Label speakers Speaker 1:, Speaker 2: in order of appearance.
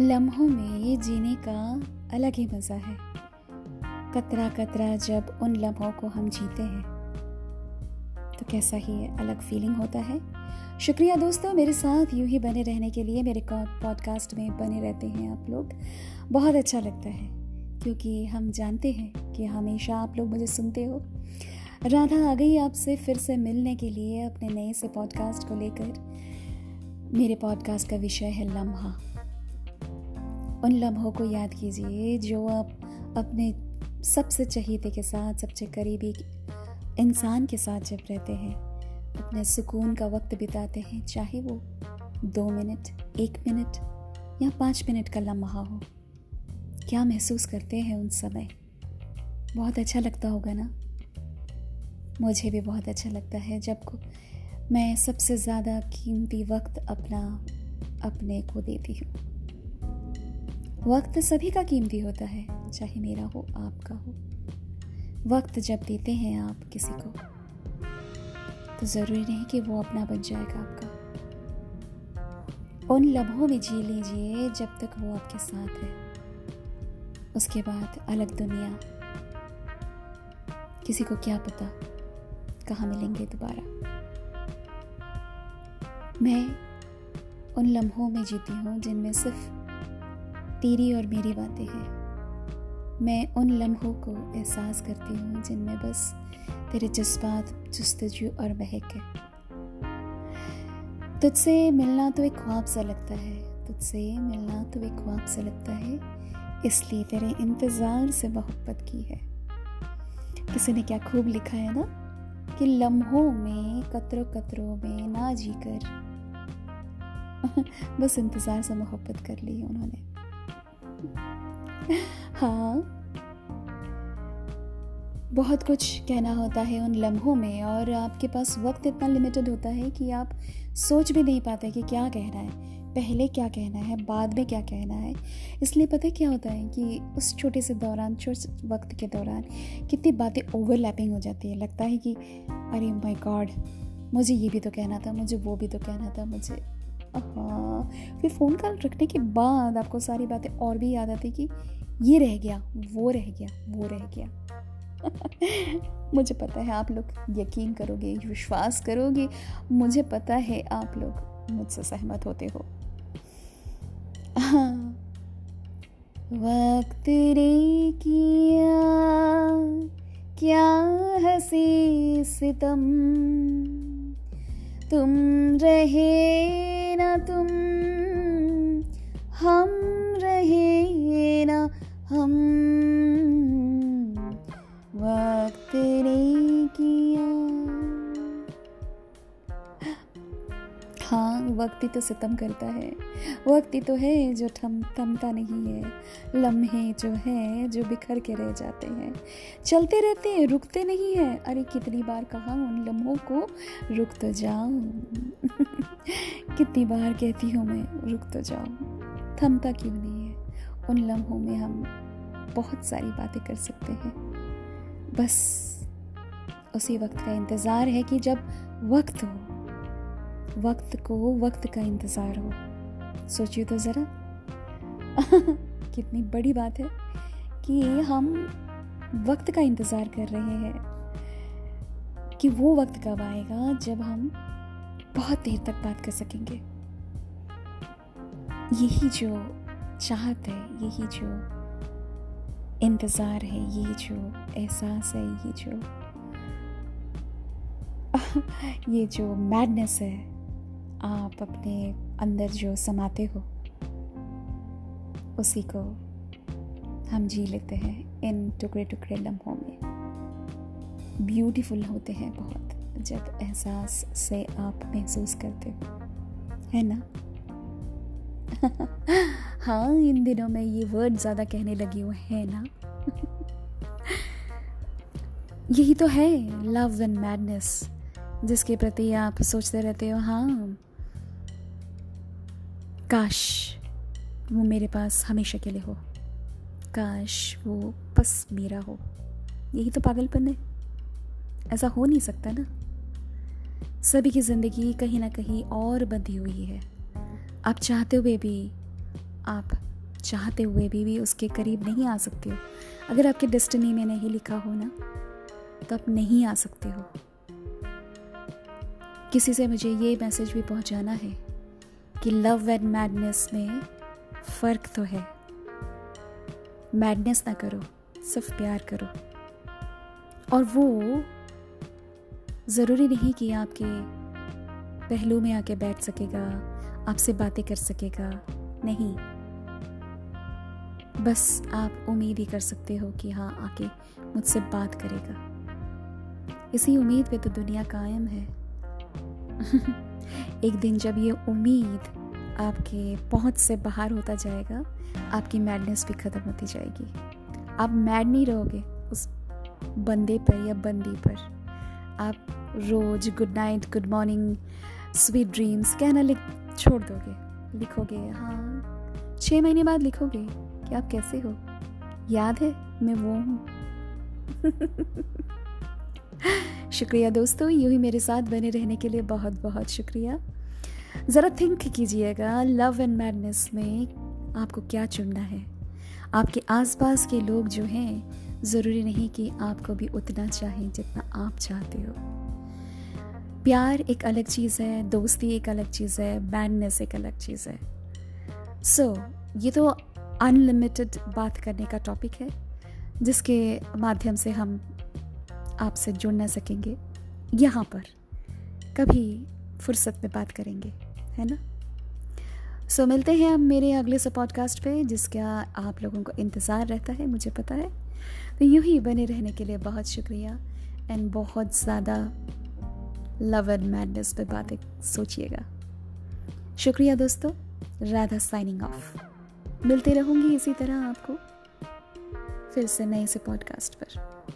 Speaker 1: लम्हों में ये जीने का अलग ही मज़ा है। कतरा कतरा जब उन लम्हों को हम जीते हैं तो कैसा ही अलग फीलिंग होता है। शुक्रिया दोस्तों, मेरे साथ यूँ ही बने रहने के लिए मेरे पॉडकास्ट में बने रहते हैं आप लोग। बहुत अच्छा लगता है, क्योंकि हम जानते हैं कि हमेशा आप लोग मुझे सुनते हो। राधा आ गई आपसे फिर से मिलने के लिए अपने नए से पॉडकास्ट को लेकर। मेरे पॉडकास्ट का विषय है लम्हा। उन लम्हों को याद कीजिए जो आप अपने सबसे चहीते के साथ, सबसे करीबी इंसान के साथ जब रहते हैं, अपने सुकून का वक्त बिताते हैं, चाहे वो दो मिनट, एक मिनट या पाँच मिनट का लम्हा हो, क्या महसूस करते हैं उन समय? बहुत अच्छा लगता होगा ना? मुझे भी बहुत अच्छा लगता है जब को मैं सबसे ज़्यादा कीमती वक्त अपना, अपने को देती हूँ। वक्त सभी का कीमती होता है, चाहे मेरा हो, आपका हो। वक्त जब देते हैं आप किसी को तो ज़रूरी नहीं कि वो अपना बन जाएगा आपका। उन लम्हों में जी लीजिए जब तक वो आपके साथ है। उसके बाद अलग दुनिया। किसी को क्या पता कहाँ मिलेंगे दोबारा। मैं उन लम्हों में जीती हूँ जिनमें सिर्फ़ तेरी और मेरी बातें हैं। मैं उन लम्हों को एहसास करती हूँ जिनमें बस तेरे जज्बात, जस्तजू और महक है। तुझसे मिलना तो एक ख्वाब सा लगता है। तुझसे मिलना तो एक ख्वाब सा लगता है। इसलिए तेरे इंतज़ार से मोहब्बत की है। किसी ने क्या खूब लिखा है ना? कि लम्हों में कतरों कतरों में ना जीकर बस इंतज़ार से मोहब्बत कर ली उन्होंने। हाँ। बहुत कुछ कहना होता है उन लम्हों में और आपके पास वक्त इतना लिमिटेड होता है कि आप सोच भी नहीं पाते कि क्या कहना है, पहले क्या कहना है, बाद में क्या कहना है। इसलिए पता क्या होता है कि उस छोटे से दौरान, छोटे वक्त के दौरान कितनी बातें ओवरलैपिंग हो जाती है। लगता है कि, अरे माय गॉड मुझे ये भी तो कहना था, मुझे वो भी तो कहना था, मुझे हाँ। फिर फ़ोन कॉल रखने के बाद आपको सारी बातें और भी याद आती कि ये रह गया, वो रह गया, वो रह गया। मुझे पता है आप लोग यकीन करोगे, विश्वास करोगे, मुझे पता है आप लोग मुझसे सहमत होते हो। हाँ। वक्त रे किया, क्या हसी सितम तुम रहे ना तुम हम रहे ना हम। वक्त ने किया हाँ वक्त ही तो सितम करता है। वक्त ही तो है जो थम थमता नहीं है। लम्हे जो है, जो बिखर के रह जाते हैं। चलते रहते हैं, रुकते नहीं है। अरे, कितनी बार कहा उन लम्हों को, रुक तो जाओ कितनी बार कहती हूँ मैं, रुक तो जाओ थमता क्यों नहीं है? उन लम्हों में हम बहुत सारी बातें कर सकते हैं। बस, उसी वक्त का इंतज़ार है कि जब वक्त हो। वक्त को, वक्त का इंतज़ार हो। सोचिए तो ज़रा। कितनी बड़ी बात है कि हम वक्त का इंतज़ार कर रहे हैं, कि वो वक्त कब आएगा जब हम बहुत देर तक बात कर सकेंगे। यही जो चाहत है, यही जो इंतज़ार है ये जो एहसास है ये जो ये जो मैडनेस है आप अपने अंदर जो समाते हो, उसी को हम जी लेते हैं इन टुकड़े टुकड़े लम्हों में। ब्यूटीफुल होते हैं बहुत, जब एहसास से आप महसूस करते हो। है ना? हाँ इन दिनों में ये वर्ड ज़्यादा कहने लगी हूँ, है ना? यही तो है लव एंड मैडनेस जिसके प्रति आप सोचते रहते हो हाँ। काश वो मेरे पास हमेशा के लिए हो। काश वो बस मेरा हो। यही तो पागलपन है। ऐसा हो नहीं सकता ना। सभी की ज़िंदगी कहीं ना कहीं और बंधी हुई है। आप चाहते हुए भी आप चाहते हुए भी, भी उसके करीब नहीं आ सकते हो। अगर आपके डेस्टिनी में नहीं लिखा हो ना तो आप नहीं आ सकते हो। किसी से मुझे ये मैसेज भी पहुंचाना है। कि लव एंड मैडनेस में फ़र्क तो है। मैडनेस ना करो, सिर्फ़ प्यार करो। और वो ज़रूरी नहीं कि आपके पहलू में आके बैठ सकेगा, आपसे बातें कर सकेगा, नहीं। बस आप उम्मीद ही कर सकते हो कि हाँ आके मुझसे बात करेगा। इसी उम्मीद पे तो दुनिया कायम है। एक दिन जब ये उम्मीद आपके पहुँच से बाहर होता जाएगा, आपकी मैडनेस भी ख़त्म होती जाएगी। आप मैड नहीं रहोगे उस बंदे पर या बंदी पर। आप रोज good night good morning sweet dreams कहना लिख, छोड़ दोगे। लिखोगे हाँ छः महीने बाद लिखोगे कि आप कैसे हो? याद है, मैं वो हूँ। शुक्रिया दोस्तों यूँ ही मेरे साथ बने रहने के लिए बहुत बहुत शुक्रिया। ज़रा थिंक कीजिएगा लव एंड मैडनेस में आपको क्या चुनना है? आपके आसपास के लोग जो हैं ज़रूरी नहीं कि आपको भी उतना चाहें जितना आप चाहते हो। प्यार एक अलग चीज़ है दोस्ती एक अलग चीज़ है बैडनेस एक अलग चीज़ है। सो so, ये तो अनलिमिटेड बात करने का टॉपिक है जिसके माध्यम से हम आपसे जुड़ ना सकेंगे। यहाँ पर कभी फुर्सत में बात करेंगे है ना? सो so, मिलते हैं हम मेरे अगले से पॉडकास्ट पे जिसका आप लोगों को इंतज़ार रहता है मुझे पता है। तो यूँ ही बने रहने के लिए बहुत शुक्रिया एंड बहुत ज़्यादा लव एंड मैडनेस पे बातें सोचिएगा। शुक्रिया दोस्तों राधा साइनिंग ऑफ़ मिलते रहूँगी इसी तरह आपको फिर से नए से पॉडकास्ट पर।